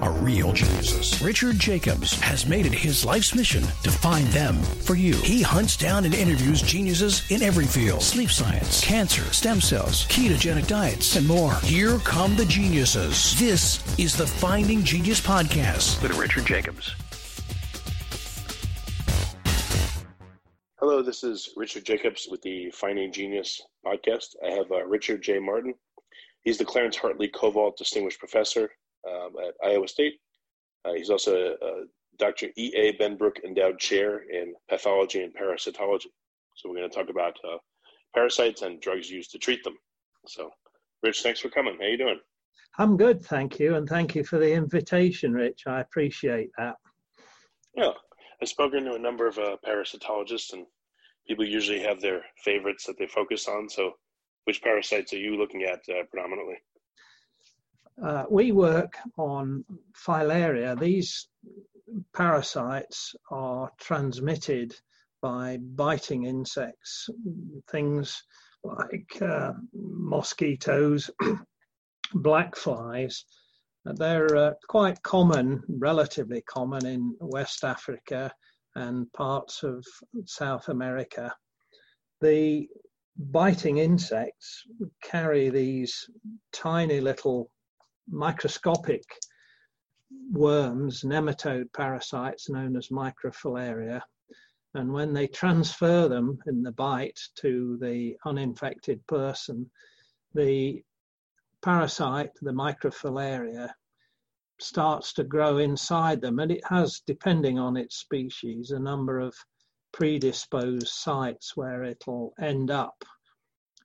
are real geniuses. Richard Jacobs has made it his life's mission to find them for you. He hunts down and interviews geniuses in every field sleep science, cancer, stem cells, ketogenic diets, and more. Here come the geniuses. This is the Finding Genius Podcast with Richard Jacobs. Hello, this is Richard Jacobs with the Finding Genius podcast. I have uh, Richard J. Martin. He's the Clarence Hartley Covault Distinguished Professor um, at Iowa State. Uh, he's also a, a Dr. E. A. Benbrook Endowed Chair in Pathology and Parasitology. So we're going to talk about uh, parasites and drugs used to treat them. So, Rich, thanks for coming. How you doing? I'm good, thank you, and thank you for the invitation, Rich. I appreciate that. Yeah, I've spoken to a number of uh, parasitologists, and people usually have their favorites that they focus on. So, which parasites are you looking at uh, predominantly? Uh, we work on filaria. These parasites are transmitted by biting insects, things like uh, mosquitoes, black flies. They're uh, quite common, relatively common in West Africa and parts of South America. The biting insects carry these tiny little microscopic worms, nematode parasites known as microfilaria. And when they transfer them in the bite to the uninfected person, the parasite, the microfilaria, starts to grow inside them. And it has, depending on its species, a number of predisposed sites where it'll end up.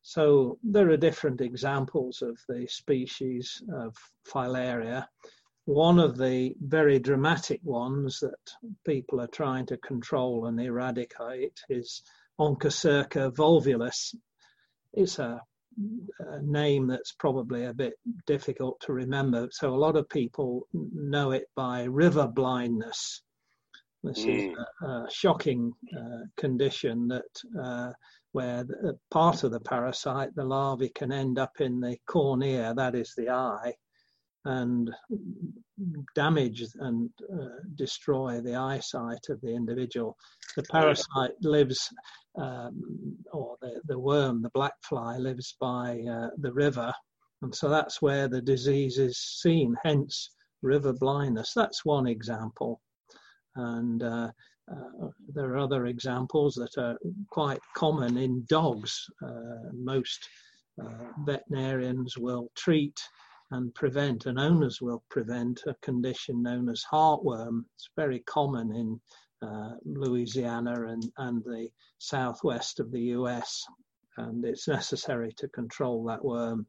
So there are different examples of the species of filaria. One of the very dramatic ones that people are trying to control and eradicate is Onchocerca volvulus. It's a, a name that's probably a bit difficult to remember. So a lot of people know it by river blindness. This is hmm. a, a shocking uh, condition that uh, where the, part of the parasite, the larvae, can end up in the cornea, that is the eye, and damage and uh, destroy the eyesight of the individual. The parasite lives, um, or the, the worm, the black fly, lives by uh, the river, and so that's where the disease is seen, hence river blindness. That's one example. And uh, uh, there are other examples that are quite common in dogs. Uh, most uh, veterinarians will treat and prevent, and owners will prevent a condition known as heartworm. It's very common in uh, Louisiana and, and the southwest of the US, and it's necessary to control that worm.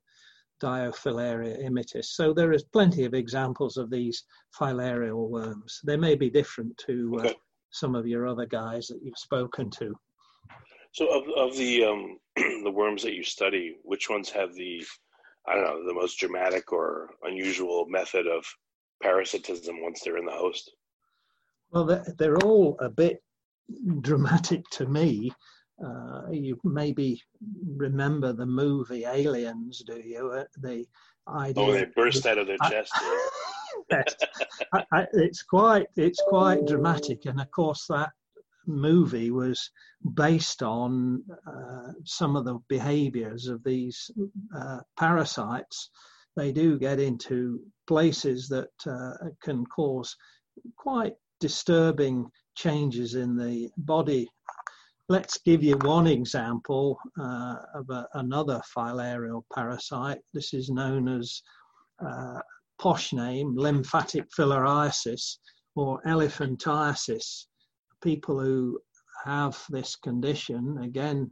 Dirofilaria immitis. So there is plenty of examples of these filarial worms. They may be different to uh, okay some of your other guys that you've spoken to. So, of of the um, the worms that you study, which ones have the I don't know the most dramatic or unusual method of parasitism once they're in the host? Well, they're, they're all a bit dramatic to me. Uh, you maybe remember the movie Aliens, do you? Uh, the idea. Oh, they burst out of their chest. It's quite it's quite dramatic, and of course that movie was based on uh, some of the behaviors of these uh, parasites. They do get into places that uh, can cause quite disturbing changes in the body. Let's give you one example uh, of a, another filarial parasite. This is known as uh, posh name, lymphatic filariasis or elephantiasis. People who have this condition, again,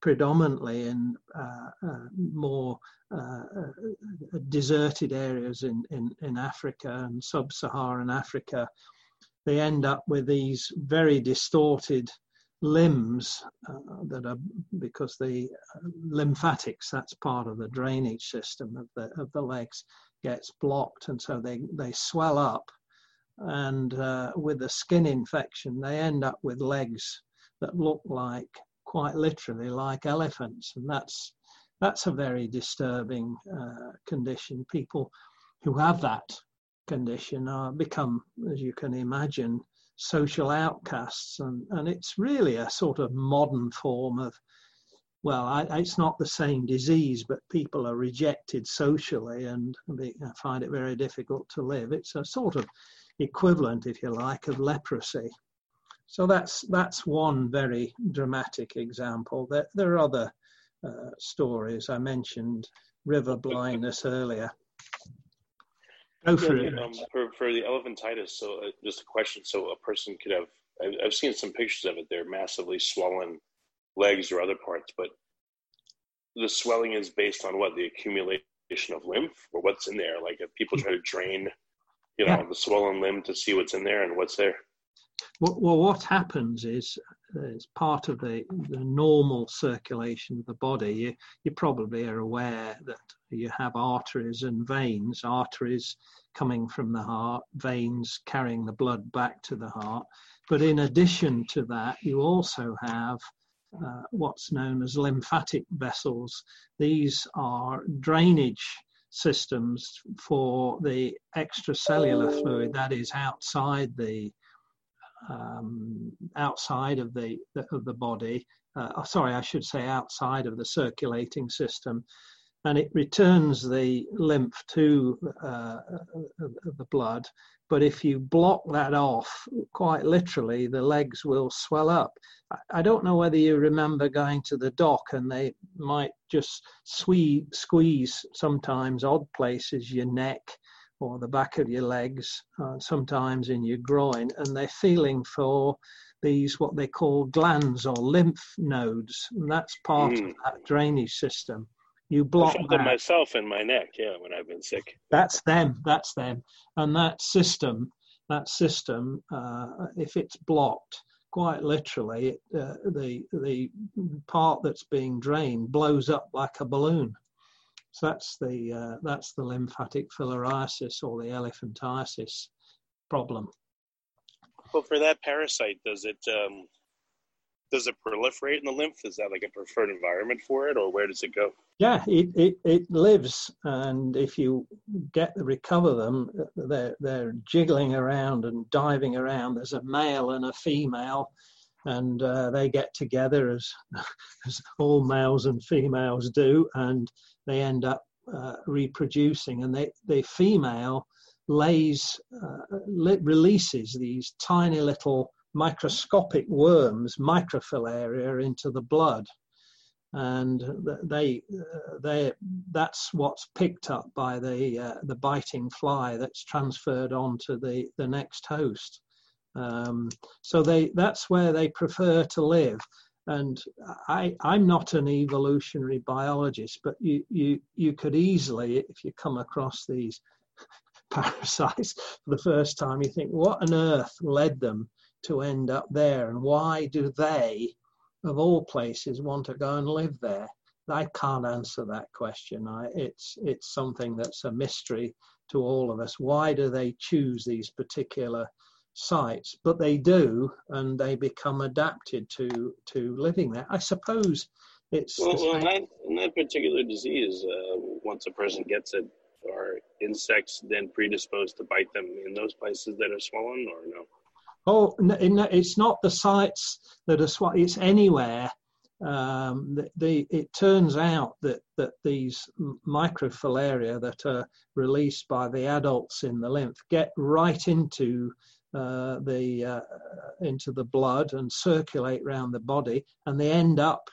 predominantly in uh, uh, more uh, uh deserted areas in, in, in Africa and sub Saharan Africa, they end up with these very distorted limbs uh, that are because the uh, lymphatics that's part of the drainage system of the of the legs gets blocked, and so they, they swell up. And uh, with a skin infection, they end up with legs that look like, quite literally, like elephants. And that's, that's a very disturbing uh, condition. People who have that condition are become, as you can imagine, social outcasts. And, and it's really a sort of modern form of well, I, it's not the same disease, but people are rejected socially and they find it very difficult to live. It's a sort of equivalent, if you like, of leprosy. So that's that's one very dramatic example. There, there are other uh, stories. I mentioned river blindness earlier. Go for yeah, it. Um, for, for the elephantitis, so uh, just a question. So a person could have, I've, I've seen some pictures of it. They're massively swollen legs or other parts, but the swelling is based on what the accumulation of lymph or what's in there. Like if people try to drain, you know, yeah. the swollen limb to see what's in there and what's there. Well, well what happens is, it's part of the, the normal circulation of the body. You, you probably are aware that you have arteries and veins. Arteries coming from the heart, veins carrying the blood back to the heart. But in addition to that, you also have uh, what's known as lymphatic vessels. These are drainage systems for the extracellular fluid that is outside the um, outside of the, of the body. Uh, sorry, I should say outside of the circulating system, and it returns the lymph to uh, the blood but if you block that off, quite literally, the legs will swell up. I don't know whether you remember going to the dock and they might just squeeze, squeeze sometimes odd places, your neck or the back of your legs, uh, sometimes in your groin, and they're feeling for these what they call glands or lymph nodes, and that's part mm. of that drainage system. You block I felt that. myself in my neck, yeah, when I've been sick. That's them. That's them. And that system, that system, uh, if it's blocked, quite literally, uh, the the part that's being drained blows up like a balloon. So that's the uh, that's the lymphatic filariasis or the elephantiasis problem. Well, for that parasite, does it um, does it proliferate in the lymph? Is that like a preferred environment for it, or where does it go? Yeah, it, it, it lives, and if you get recover them, they're they're jiggling around and diving around. There's a male and a female, and uh, they get together as as all males and females do, and they end up uh, reproducing. And they the female lays uh, releases these tiny little microscopic worms, microfilaria, into the blood. And they, they, that's what's picked up by the, uh, the biting fly that's transferred on to the, the next host. Um, so they, that's where they prefer to live. And I, I'm not an evolutionary biologist, but you, you, you could easily, if you come across these parasites for the first time, you think, what on earth led them to end up there and why do they of all places want to go and live there i can't answer that question. I, it's it's something that's a mystery to all of us. Why do they choose these particular sites? But they do and they become adapted to to living there. I suppose it's well, well in, that, in that particular disease uh, once a person gets it. Are insects then predisposed to bite them in those places that are swollen or no Oh, it's not the sites that are swat. It's anywhere. Um, the, the, it turns out that that these microfilaria that are released by the adults in the lymph get right into uh, the uh, into the blood and circulate around the body, and they end up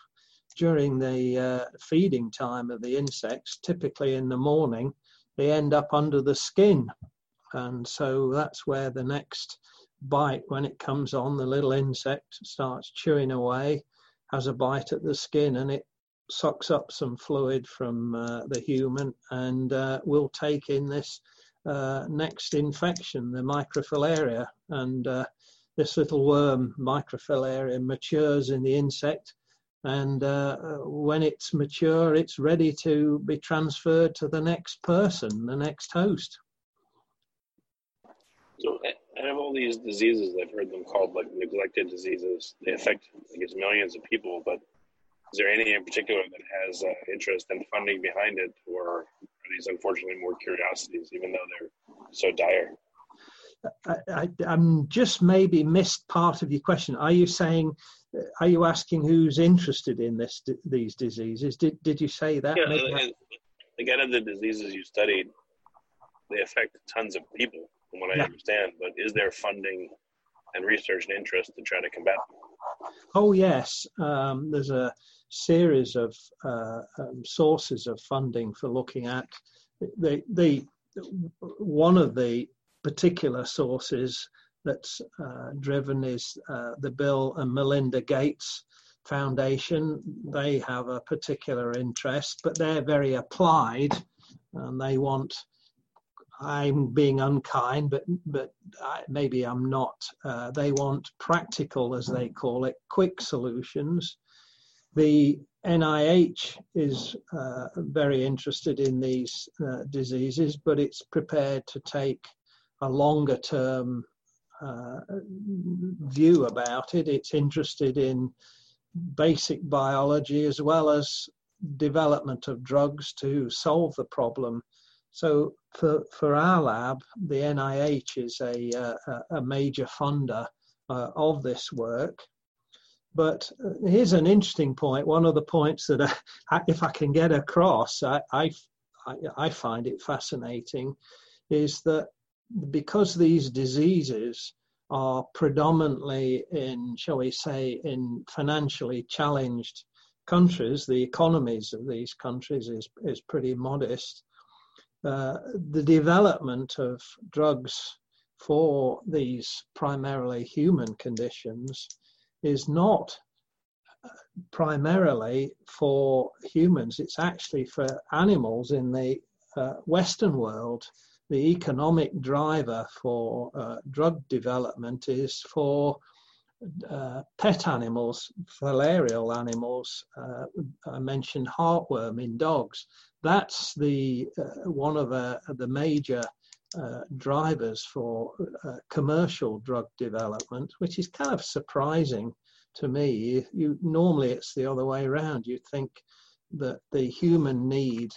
during the uh, feeding time of the insects, typically in the morning, they end up under the skin, and so that's where the next bite when it comes on. The little insect starts chewing away, has a bite at the skin, and it sucks up some fluid from uh, the human and uh, will take in this uh, next infection, the microfilaria. And uh, this little worm, microfilaria, matures in the insect and uh, when it's mature, it's ready to be transferred to the next person, the next host. So, of all these diseases, I've heard them called like neglected diseases. They affect, I guess, millions of people. But is there any in particular that has uh, interest and funding behind it, or are these unfortunately more curiosities, even though they're so dire? I, am just maybe missed part of your question. Are you saying, are you asking who's interested in this these diseases? Did did you say that? Yeah, maybe? like out of the diseases you studied, they affect tons of people, from what I yeah. understand. But is there funding and research and interest to try to combat them? Oh yes, um, there's a series of uh, um, sources of funding for looking at the the one of the particular sources that's uh, driven is uh, the Bill and Melinda Gates Foundation. They have a particular interest, but they're very applied and they want. I'm being unkind, but but I, maybe I'm not. Uh, they want practical, as they call it, quick solutions. The NIH is uh, very interested in these uh, diseases, but it's prepared to take a longer term uh, view about it. It's interested in basic biology as well as development of drugs to solve the problem. So for, for our lab, the NIH is a, a, a major funder uh, of this work. But uh, here's an interesting point. One of the points that I, if I can get across, I, I, I find it fascinating, is that because these diseases are predominantly in, shall we say, in financially challenged countries, the economies of these countries is, is pretty modest. Uh, the development of drugs for these primarily human conditions is not primarily for humans, it's actually for animals in the uh, Western world the economic driver for uh, drug development is for uh, pet animals, filarial animals. Uh, I mentioned heartworm in dogs. That's the uh, one of the, the major uh, drivers for uh, commercial drug development, which is kind of surprising to me. You, you normally it's the other way around. You think that the human need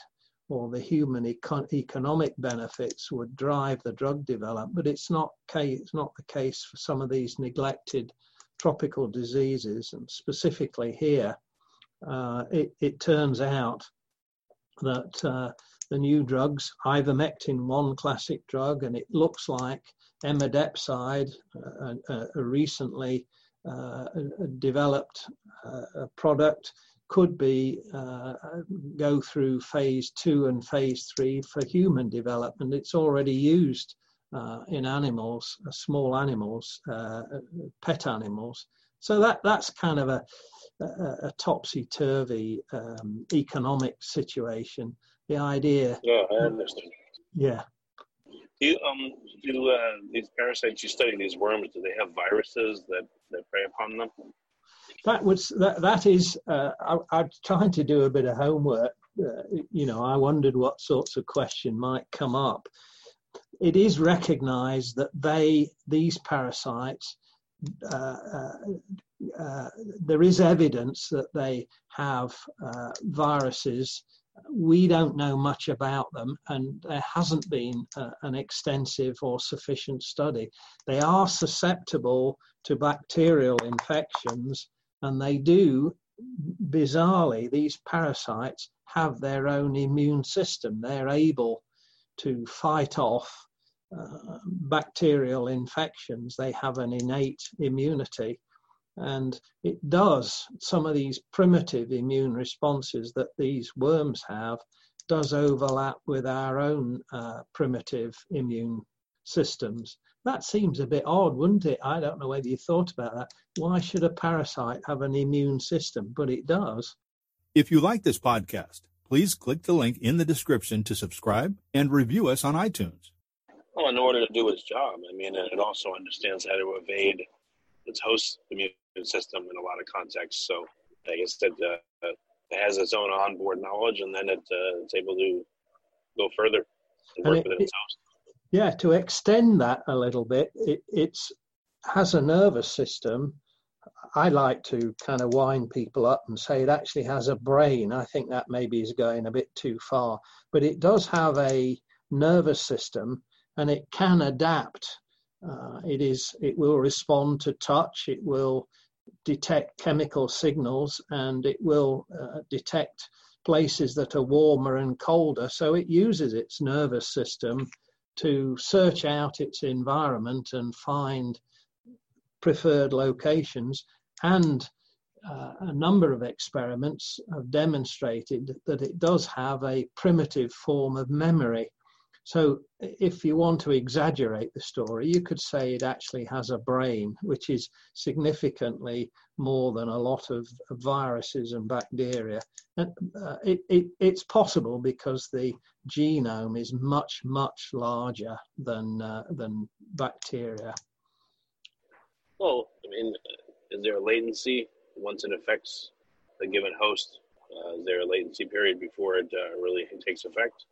or the human econ- economic benefits would drive the drug development, but it's not case, it's not the case for some of these neglected tropical diseases, and specifically here, uh, it, it, turns out that uh, the new drugs, ivermectin, one classic drug, and it looks like emodepside, uh, a, recently uh, developed uh, product could be uh, go through phase two and phase three for human development. It's already used uh, in animals, uh, small animals, uh, pet animals. So that that's kind of a, a, a topsy-turvy um, economic situation. The idea. Yeah, I understand. Yeah. Do you, um, do uh, these parasites you study, these worms, do they have viruses that, that prey upon them? that was that, that is uh, I, am trying to do a bit of homework uh, you know i wondered what sorts of question might come up it is recognized that they these parasites Uh, uh, uh, there is evidence that they have uh, viruses we don't know much about them and there hasn't been an extensive or sufficient study they are susceptible to bacterial infections and they do, bizarrely, these parasites have their own immune system. They're able to fight off uh, bacterial infections. They have an innate immunity. And it does, some of these primitive immune responses that these worms have, does overlap with our own uh, primitive immune systems. That seems a bit odd, wouldn't it? I don't know whether you thought about that. Why should a parasite have an immune system? But it does. If you like this podcast, please click the link in the description to subscribe and review us on iTunes. Well, in order to do its job, I mean, it also understands how to evade its host immune system in a lot of contexts. So I guess that uh, it has its own onboard knowledge, and then it, uh, it's able to go further and work And it- with themselves. Yeah, to extend that a little bit, it it's has a nervous system. I like to kind of wind people up and say it actually has a brain. I think that maybe is going a bit too far, but it does have a nervous system and it can adapt. Uh, it is it will respond to touch. It will detect chemical signals and it will uh, detect places that are warmer and colder. So it uses its nervous system to search out its environment and find preferred locations. And uh, a number of experiments have demonstrated that it does have a primitive form of memory. So, if you want to exaggerate the story, you could say it actually has a brain, which is significantly more than a lot of viruses and bacteria. And, uh, it, it, it's possible because the genome is much, much larger than, uh, than bacteria. Well, I mean, is there a latency once it affects a given host? Uh, is there a latency period before it uh, really takes effect?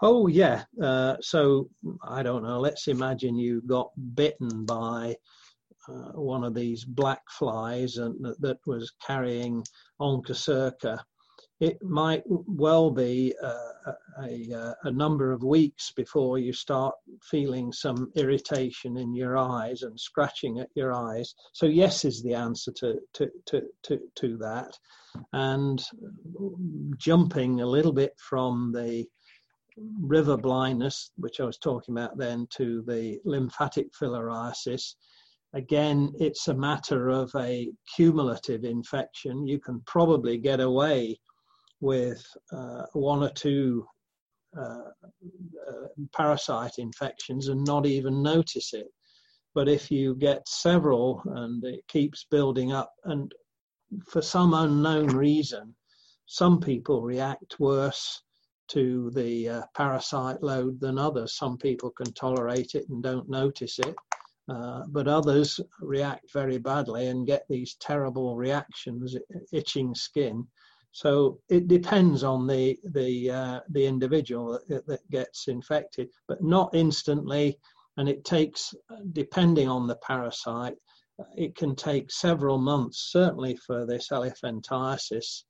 Oh, yeah. Uh, so, I don't know, let's imagine you got bitten by uh, one of these black flies and that, that was carrying onchocerca. It might well be uh, a, a, a number of weeks before you start feeling some irritation in your eyes and scratching at your eyes. So, yes, is the answer to, to, to, to, to that. And jumping a little bit from the river blindness, which I was talking about then, to the lymphatic filariasis. Again, it's a matter of a cumulative infection. You can probably get away with uh, one or two uh, uh, parasite infections and not even notice it. But if you get several and it keeps building up, and for some unknown reason, some people react worse to the uh, parasite load than others. Some people can tolerate it and don't notice it, uh, but others react very badly and get these terrible reactions, itching skin. So it depends on the the uh, the individual that, that gets infected, but not instantly. And it takes, depending on the parasite, it can take several months, certainly for this elephantiasis,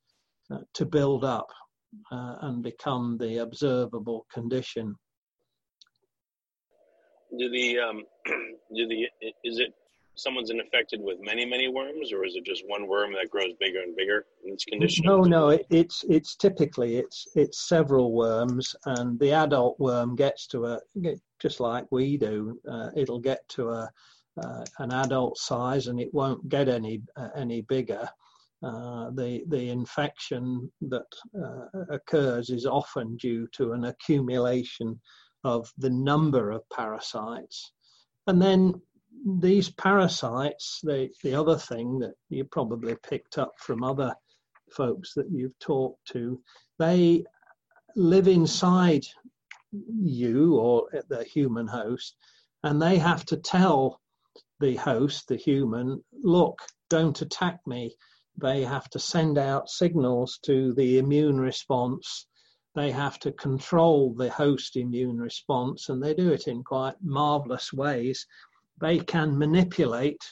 uh, to build up uh, and become the observable condition. Do the um, do the is it someone's infected with many many worms, or is it just one worm that grows bigger and bigger in its condition? No, no, it, it's it's typically it's it's several worms, and the adult worm gets to a just like we do. Uh, it'll get to a uh, an adult size, and it won't get any uh, any bigger. Uh, the the infection that uh, occurs is often due to an accumulation of the number of parasites, and then these parasites. The the other thing that you probably picked up from other folks that you've talked to, they live inside you or at the human host, and they have to tell the host, the human, look, don't attack me they have to send out signals to the immune response. They have to control the host immune response, and they do it in quite marvelous ways. They can manipulate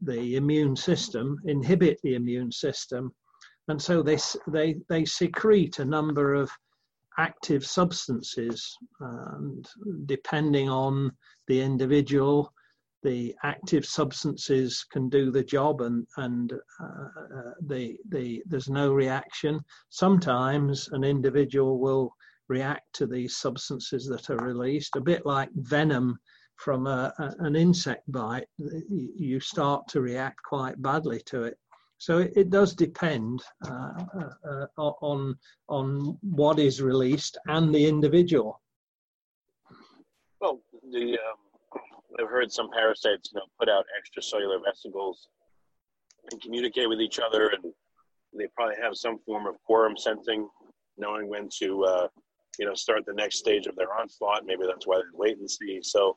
the immune system, inhibit the immune system, and so they, they, they secrete a number of active substances. And depending on the individual, the active substances can do the job and and uh, the the there's no reaction. Sometimes an individual will react to these substances that are released a bit like venom from a, a, an insect bite you start to react quite badly to it. So it, it does depend uh, uh, on on what is released and the individual. Well the um I've heard some parasites, you know, put out extracellular vesicles and communicate with each other, and they probably have some form of quorum sensing, knowing when to, uh, you know, start the next stage of their onslaught. Maybe that's why they wait and see. So,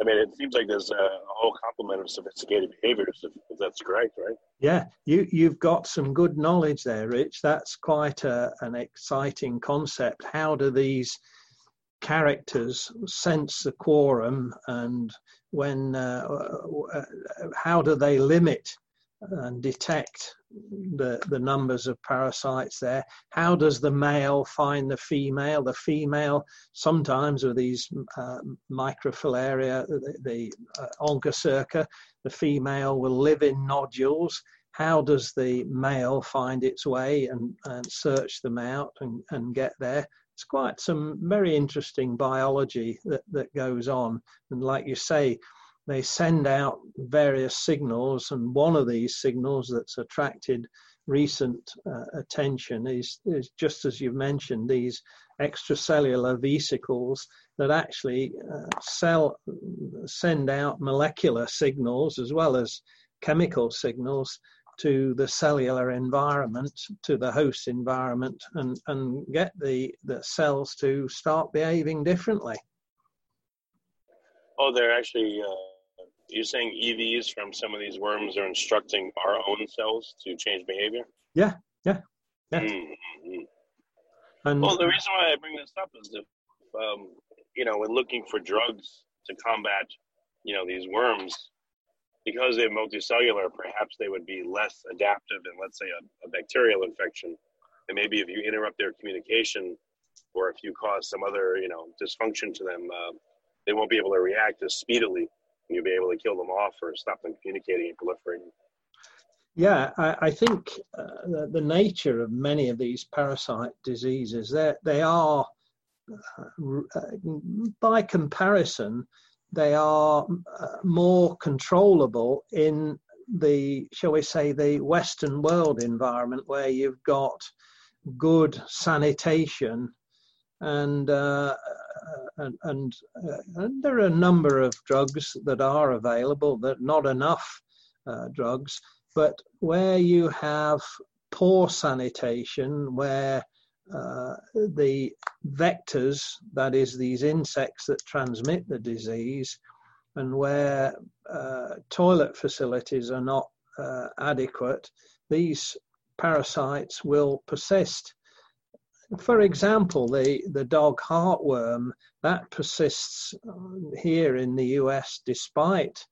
I mean, it seems like there's a whole complement of sophisticated behaviors, if, if, that's correct, right? Yeah, you you've got some good knowledge there, Rich. That's quite a, an exciting concept. How do these characters sense the quorum, and when uh, uh how do they limit and detect the, the numbers of parasites there. How does the male find the female? The female, sometimes with these uh, microfilaria, the, the uh, onchocerca, the female will live in nodules. How does the male find its way and, and search them out and, and get there? It's quite some very interesting biology that, that goes on. And like you say, they send out various signals, and one of these signals that's attracted recent uh, attention is, is just as you've mentioned these extracellular vesicles that actually uh, send out molecular signals as well as chemical signals to the cellular environment, to the host environment, and, and get the, the cells to start behaving differently. Oh, they're actually uh, you're saying EVs from some of these worms are instructing our own cells to change behavior? Yeah, yeah, yeah. Mm-hmm. And, well, the reason why I bring this up is if, um, you know, when looking for drugs to combat, you know, these worms, because they're multicellular, perhaps they would be less adaptive in, let's say, a, a bacterial infection. And maybe if you interrupt their communication or if you cause some other, you know, dysfunction to them, uh, they won't be able to react as speedily and you'll be able to kill them off or stop them communicating and proliferating. Yeah, I, I think uh, the, the, nature of many of these parasite diseases, they are, uh, by comparison, they are uh, more controllable in the, shall we say, the Western world environment where you've got good sanitation and uh, and, and, uh, and, there are a number of drugs that are available, that not enough uh, drugs, but where you have poor sanitation, where uh, the vectors, that is, these insects that transmit the disease, and where uh, toilet facilities are not uh, adequate, these parasites will persist. For example, the, the dog heartworm that persists um, here in the US despite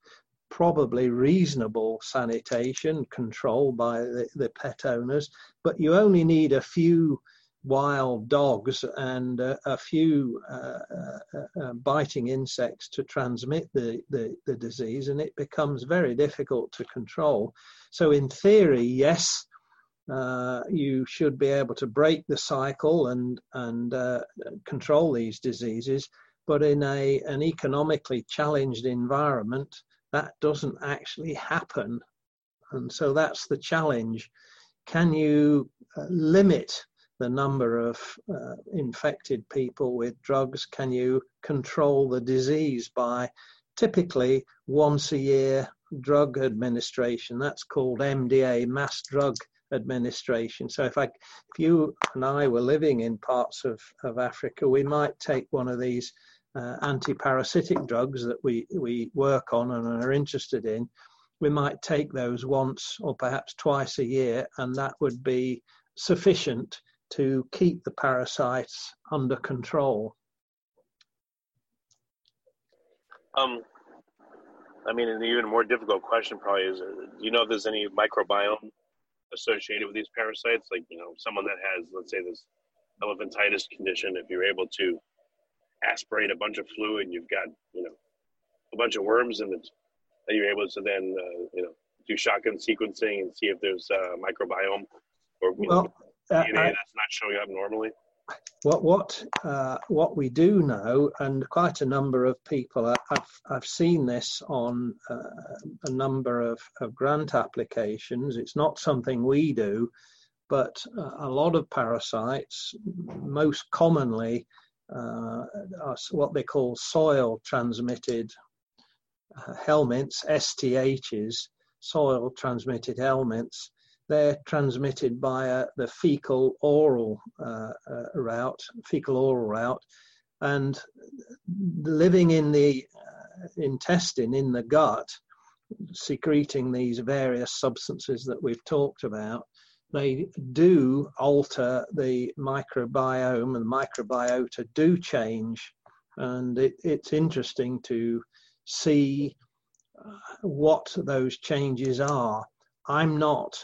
probably reasonable sanitation control by the, the pet owners, but you only need a few wild dogs and uh, a few uh, uh, uh, biting insects to transmit the, the, the, disease, and it becomes very difficult to control. So, in theory, yes, uh, you should be able to break the cycle and and control these diseases. But in a an economically challenged environment, that doesn't actually happen, and so that's the challenge. Can you limit the number of uh, infected people with drugs? Can you control the disease by typically once a year drug administration? That's called MDA, mass drug administration. So if I, if you and I were living in parts of, of Africa, we might take one of these uh, anti-parasitic drugs that we, we work on and are interested in. We might take those once or perhaps twice a year, and that would be sufficient to keep the parasites under control. Um, I mean, an even more difficult question probably is: uh, Do you know if there's any microbiome associated with these parasites. Like, you know, someone that has, let's say, this elephantitis condition, if you're able to aspirate a bunch of fluid, and you've got, you know, a bunch of worms in it, that you're able to then, uh, you know, do shotgun sequencing and see if there's a microbiome or well, know, DNA I, that's not showing up normally. What what uh, what we do know, and quite a number of people, I've I've seen this on uh, a number of, of grant applications. It's not something we do, but a lot of parasites, most commonly, uh, are what they call soil transmitted uh, helminths, STHs, soil transmitted helminths they're transmitted by the fecal oral uh, uh, route, fecal oral route, and living in the uh, intestine in the gut, secreting these various substances that we've talked about, they do alter the microbiome and the microbiota do change. And it, it's interesting to see uh, what those changes are. I'm not,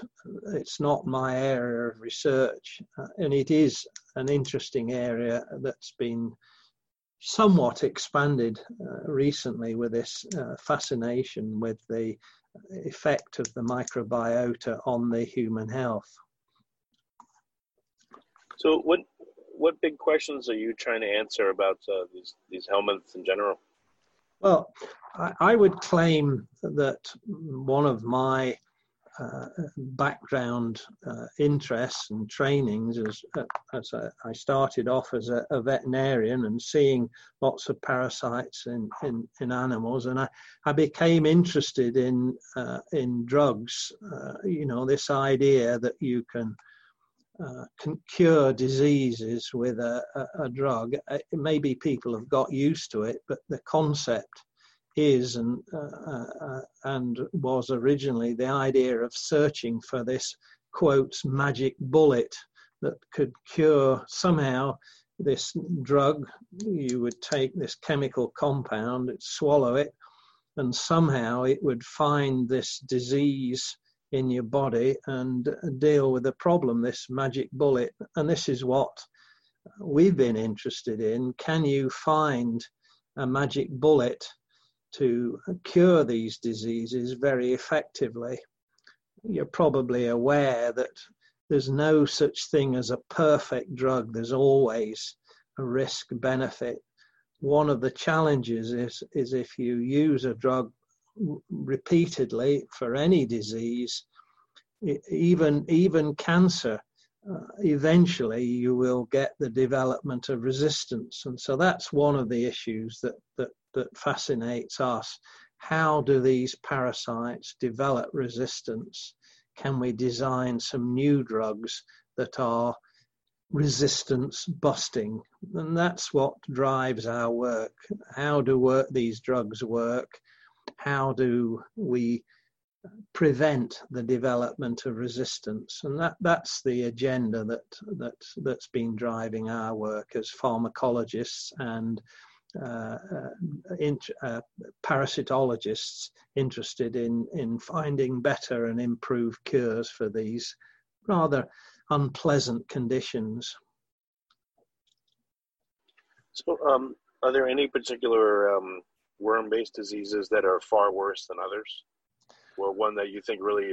it's not my area of research, uh, and it is an interesting area that's been somewhat expanded uh, recently with this uh, fascination with the effect of the microbiota on the human health. So, what what big questions are you trying to answer about uh, these these helminths in general? Well, I, I would claim that one of my uh, background uh, interests and trainings as, uh, as I started off as a, a, veterinarian and seeing lots of parasites in, in, in animals. And I, I became interested in uh, in drugs uh, you know this idea that you can uh, can cure diseases with a, a, a drug. Maybe people have got used to it but the concept is and uh, uh, and was originally the idea of searching for this quotes magic bullet that could cure somehow this drug. You would take this chemical compound swallow it and somehow it would find this disease in your body and deal with the problem this magic bullet. And this is what we've been interested in. Can you find a magic bullet to cure these diseases very effectively. You're probably aware that there's no such thing as a perfect drug, there's always a risk benefit. One of the challenges is, is if you use a drug repeatedly for any disease, even, even cancer, uh, eventually you will get the development of resistance. And so that's one of the issues that, that that fascinates us. How do these parasites develop resistance? Can we design some new drugs that are resistance busting? And that's what drives our work. How do work, these drugs work? How do we prevent the development of resistance and that that's the agenda that that that's been driving our work as pharmacologists and uh, uh, uh, parasitologists interested in, in finding better and improved cures for these rather unpleasant conditions. So, um, are there any particular um, worm-based diseases that are far worse than others, or one that you think really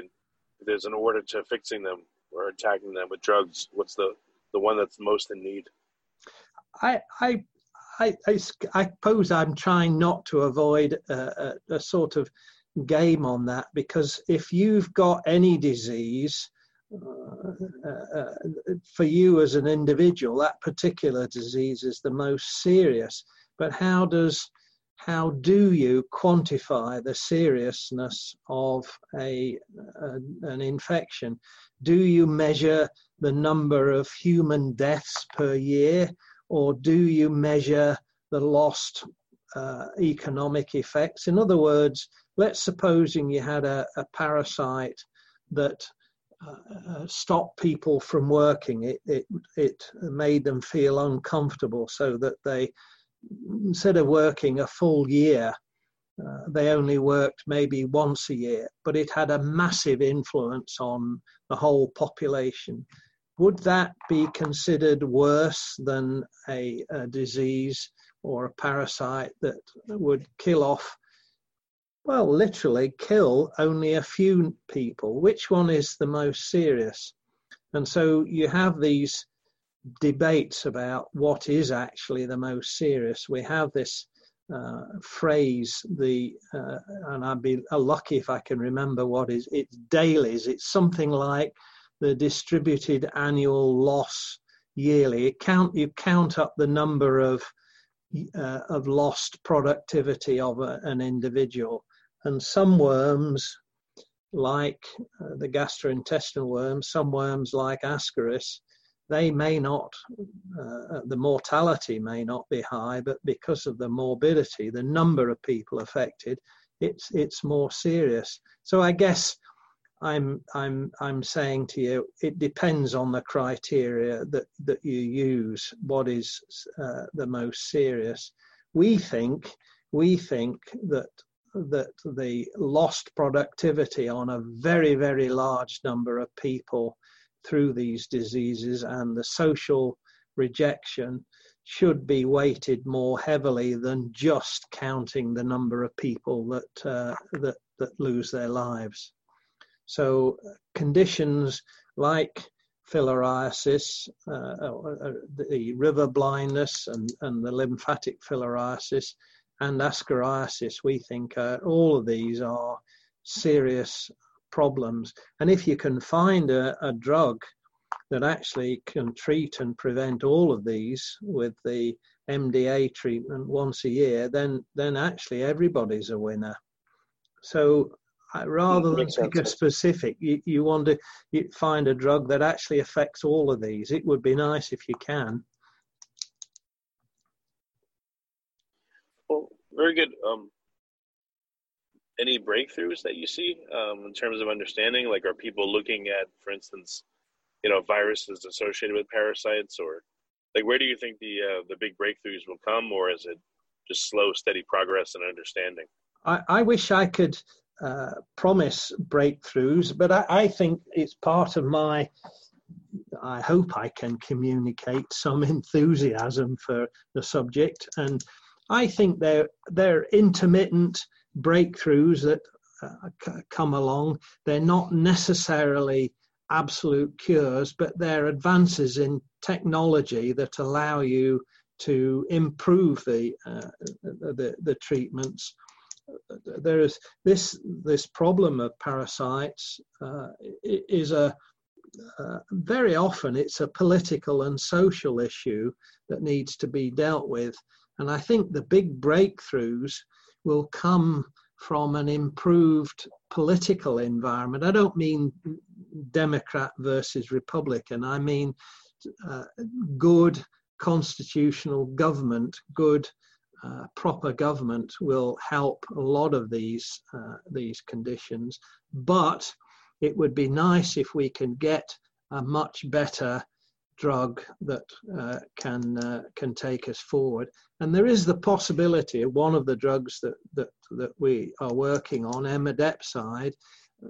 there's an order to fixing them or attacking them with drugs? What's the the one that's most in need? I I I, I, I suppose I'm trying not to avoid a, a, a, sort of game on that because if you've got any disease, uh, uh, for you as an individual, that particular disease is the most serious. But how does how do you quantify the seriousness of a, a, an infection? Do you measure the number of human deaths per year? or do you measure the lost uh, economic effects? In other words, let's supposing you had a, a parasite that uh, uh, stopped people from working. It, it, it made them feel uncomfortable so that they, instead of working a full year, uh, they only worked maybe once a year, but it had a massive influence on the whole population would that be considered worse than a, a, disease or a parasite that would kill off, well, literally kill only a few people? Which one is the most serious? And so you have these debates about what is actually the most serious. We have this uh, phrase, the uh, and I'd be lucky if I can remember what is. It's DALYs. It's something like the distributed annual loss yearly. It count you count up the number of uh, of lost productivity of a, an individual, and some worms, like uh, the gastrointestinal worms, some worms like Ascaris, they may not, uh, the mortality may not be high, but because of the morbidity, the number of people affected, it's it's more serious. So I guess I'm I'm I'm saying to you, it depends on the criteria that that you use. What is uh, the most serious? We think we think that that the lost productivity on a very very large number of people through these diseases and the social rejection should be weighted more heavily than just counting the number of people that uh, that that lose their lives. So conditions like filariasis, uh, uh, the river blindness, and, and the lymphatic filariasis, and ascariasis, we think uh, all of these are serious problems. And if you can find a, a drug that actually can treat and prevent all of these with the MDA treatment once a year, then then actually everybody's a winner. So uh, rather than pick a specific, you, you want to you find a drug that actually affects all of these. It would be nice if you can. Well, very good. Um, any breakthroughs that you see um, in terms of understanding? Like, are people looking at, for instance, you know, viruses associated with parasites, or like, where do you think the uh, the big breakthroughs will come, or is it just slow, steady progress and understanding? I, I wish I could uh, promise breakthroughs, but I, I think it's part of my I hope I can communicate some enthusiasm for the subject. And I think they're, they're intermittent breakthroughs that uh, come along. They're not necessarily absolute cures, but they're advances in technology that allow you to improve the uh, the, the treatments. There is this this problem of parasites uh, is a uh, very often it's a political and social issue that needs to be dealt with, and I think the big breakthroughs will come from an improved political environment. I don't mean Democrat versus Republican, I mean uh, good constitutional government, good uh, proper government will help a lot of these uh, these conditions. But it would be nice if we can get a much better drug that uh, can uh, can take us forward. And there is the possibility of one of the drugs that that, that we are working on, emodepside,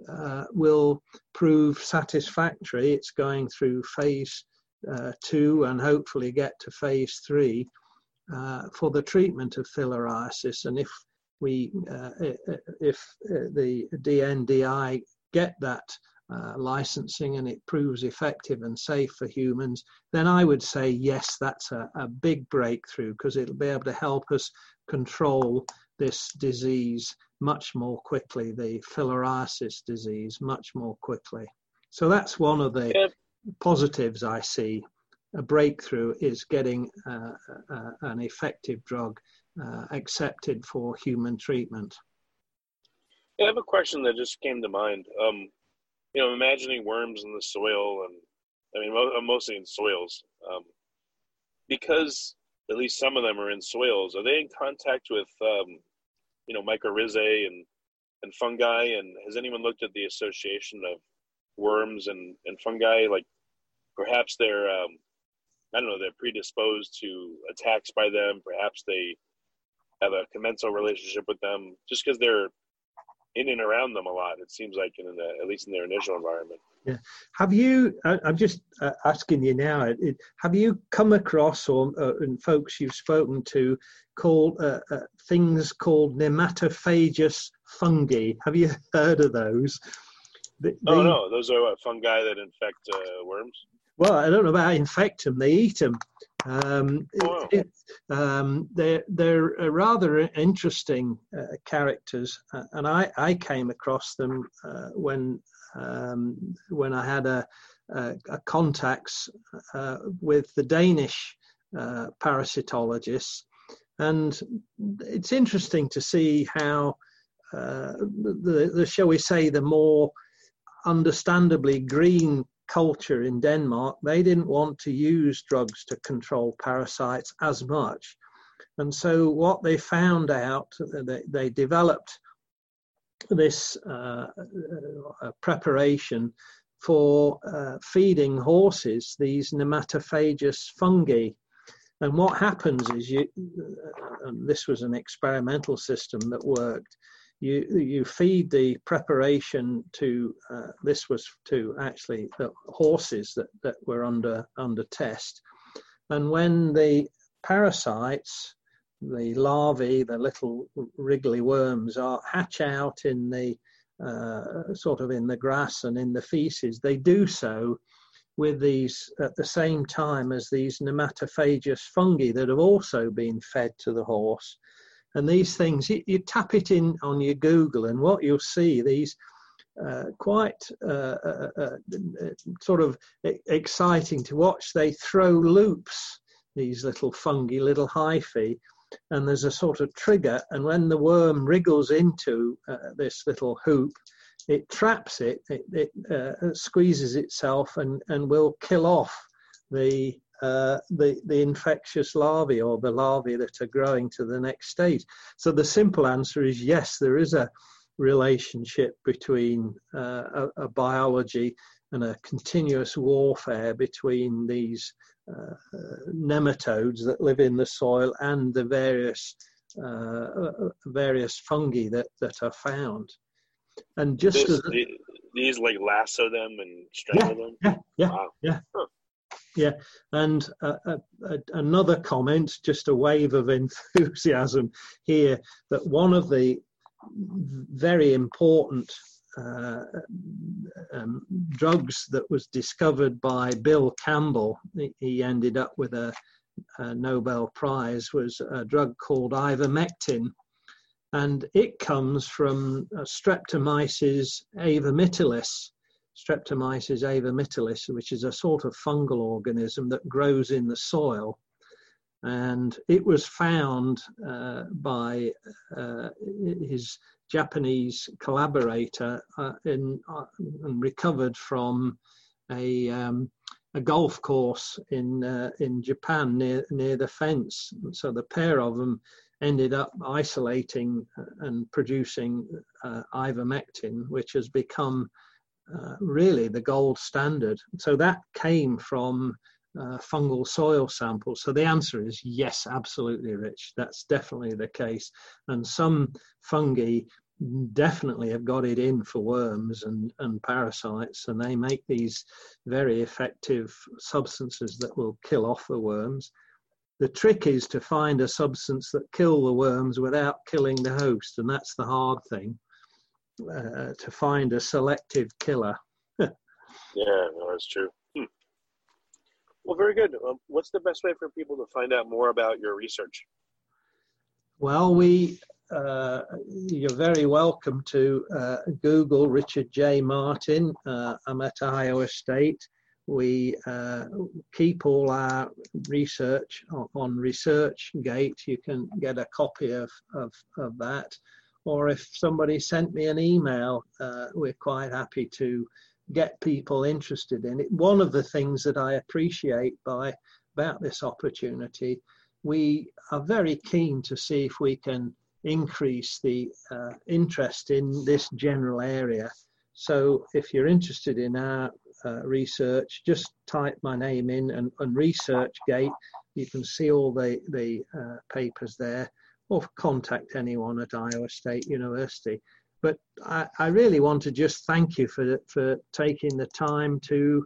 uh, will prove satisfactory. It's going through phase uh, two and hopefully get to phase three uh, for the treatment of filariasis. And if we uh, if the DNDi get that uh, licensing and it proves effective and safe for humans, then I would say yes, that's a, a big breakthrough because it'll be able to help us control this disease much more quickly, the filariasis disease much more quickly. So that's one of the yeah. positives I see. A breakthrough is getting uh, uh, an effective drug uh, accepted for human treatment. I have a question that just came to mind. Um, you know, imagining worms in the soil, and I mean, uh, mostly in soils, um, because at least some of them are in soils. Are they in contact with, um, you know, mycorrhizae and and fungi? And has anyone looked at the association of worms and and fungi? Like, perhaps they're, um, I don't know, they're predisposed to attacks by them. Perhaps they have a commensal relationship with them, just because they're in and around them a lot. It seems like in the, at least in their initial environment. Yeah. Have you? I'm just uh, asking you now. It, have you come across or uh, folks you've spoken to called uh, uh, things called nematophagous fungi? Have you heard of those? Oh no, those are what, fungi that infect uh, worms. Well, I don't know about infect them. They eat them. Um, wow. it, um, they're they're rather interesting uh, characters, uh, and I, I came across them uh, when um, when I had a, a, a contacts uh, with the Danish uh, parasitologists, and it's interesting to see how uh, the, the shall we say the more understandably green culture in Denmark, they didn't want to use drugs to control parasites as much. And so, what they found out, they, they developed this uh, uh, preparation for uh, feeding horses these nematophagous fungi. And what happens is you, uh, and this was an experimental system that worked. You you feed the preparation to uh, this was to actually the horses that, that were under under test, and when the parasites the larvae, the little wriggly worms, are hatch out in the uh, sort of in the grass and in the feces. They do so with these at the same time as these nematophagous fungi that have also been fed to the horse. And these things, you, you tap it in on your Google, and what you'll see these. Uh, quite uh, uh, uh sort of exciting to watch. They throw loops, these little fungi, little hyphae, and there's a sort of trigger, and when the worm wriggles into uh, this little hoop, it traps it, it, it uh, squeezes itself, and, and will kill off the, uh, the, the infectious larvae or the larvae that are growing to the next stage. So the simple answer is yes, there is a relationship between uh, a, a biology and a continuous warfare between these uh, nematodes that live in the soil and the various uh, various fungi that, that are found. And just this, as, these like lasso them and strangle yeah, them. Yeah, yeah, wow. yeah. Huh. Yeah, and uh, uh, another comment, just a wave of enthusiasm here, that one of the very important uh, um, drugs that was discovered by Bill Campbell. He ended up with a, a Nobel Prize. Was a drug called ivermectin, and it comes from Streptomyces avermitilis. Streptomyces avermitilis, which is a sort of fungal organism that grows in the soil and it was found uh, by uh, his Japanese collaborator uh, in, uh, and recovered from a, um, a golf course in uh, in Japan near near the fence. So the pair of them ended up isolating uh, and producing ivermectin, which has become uh, really the gold standard. So that came from uh, fungal soil samples? So the answer is yes, absolutely, Rich. That's definitely the case. And some fungi definitely have got it in for worms and, and parasites, and they make these very effective substances that will kill off the worms. The trick is to find a substance that kill the worms without killing the host, and that's the hard thing. Uh, to find a selective killer. yeah, no, that's true. Well, very good. Um, what's the best way for people to find out more about your research? Well, we uh, you're very welcome to uh, Google Richard J. Martin. Uh, I'm at Iowa State. We uh, keep all our research on, on ResearchGate. You can get a copy of, of, of that. Or if somebody sent me an email, uh, we're quite happy to get people interested in it. One of the things that I appreciate by about this opportunity, we are very keen to see if we can increase the uh, interest in this general area. So if you're interested in our uh, research, just type my name in and, and ResearchGate. You can see all the, the uh, papers there or contact anyone at Iowa State University. But I, I really want to just thank you for, for taking the time to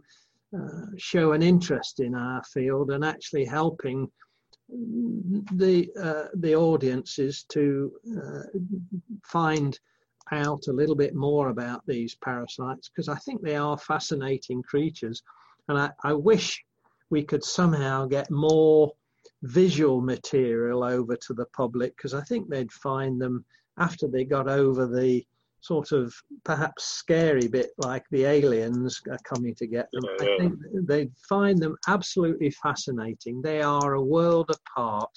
uh, show an interest in our field and actually helping the uh, the audiences to uh, find out a little bit more about these parasites because I think they are fascinating creatures, and I, I wish we could somehow get more visual material over to the public because I think they'd find them after they got over the sort of perhaps scary bit like the aliens are coming to get them. Yeah, yeah. I think they'd find them absolutely fascinating. They are a world apart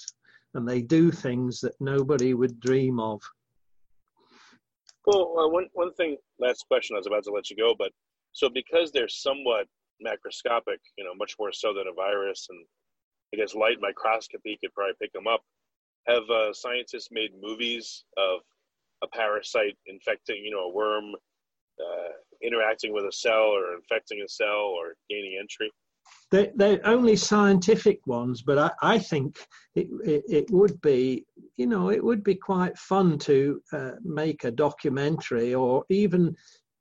and they do things that nobody would dream of. Well, uh, one, one thing, last question, I was about to let you go, but so because they're somewhat macroscopic, you know, much more so than a virus. And I guess light microscopy could probably pick them up. Have uh, scientists made movies of a parasite infecting, you know, a worm uh, interacting with a cell or infecting a cell or gaining entry? They, they're only scientific ones, but I, I think it, it, it, would be, you know, it would be quite fun to uh, make a documentary or even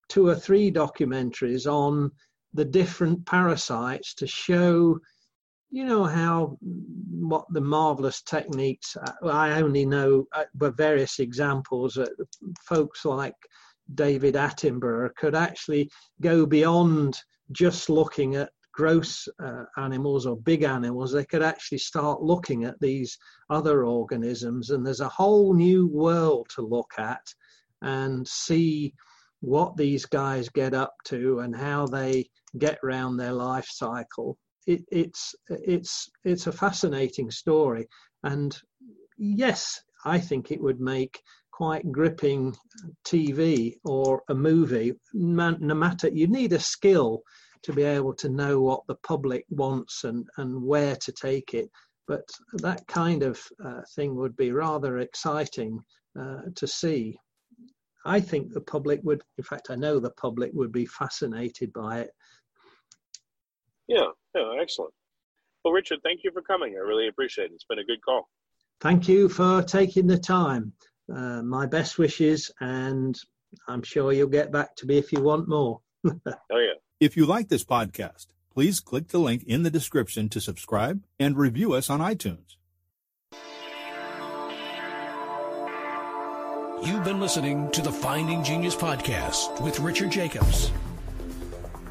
two or three documentaries on the different parasites to show you know how what the marvelous techniques uh, i only know uh, but various examples uh, folks like david attenborough could actually go beyond just looking at gross uh, animals or big animals they could actually start looking at these other organisms and there's a whole new world to look at and see what these guys get up to and how they get around their life cycle. It, it's it's it's a fascinating story, and yes, I think it would make quite gripping TV or a movie. No matter you need a skill to be able to know what the public wants and and where to take it. But that kind of uh, thing would be rather exciting uh, to see. I think the public would, in fact, I know the public would be fascinated by it. Yeah, yeah, excellent. Well, Richard, thank you for coming. I really appreciate it. It's been a good call. Thank you for taking the time. Uh, my best wishes, and I'm sure you'll get back to me if you want more. oh, yeah. If you like this podcast, please click the link in the description to subscribe and review us on iTunes. You've been listening to the Finding Genius podcast with Richard Jacobs.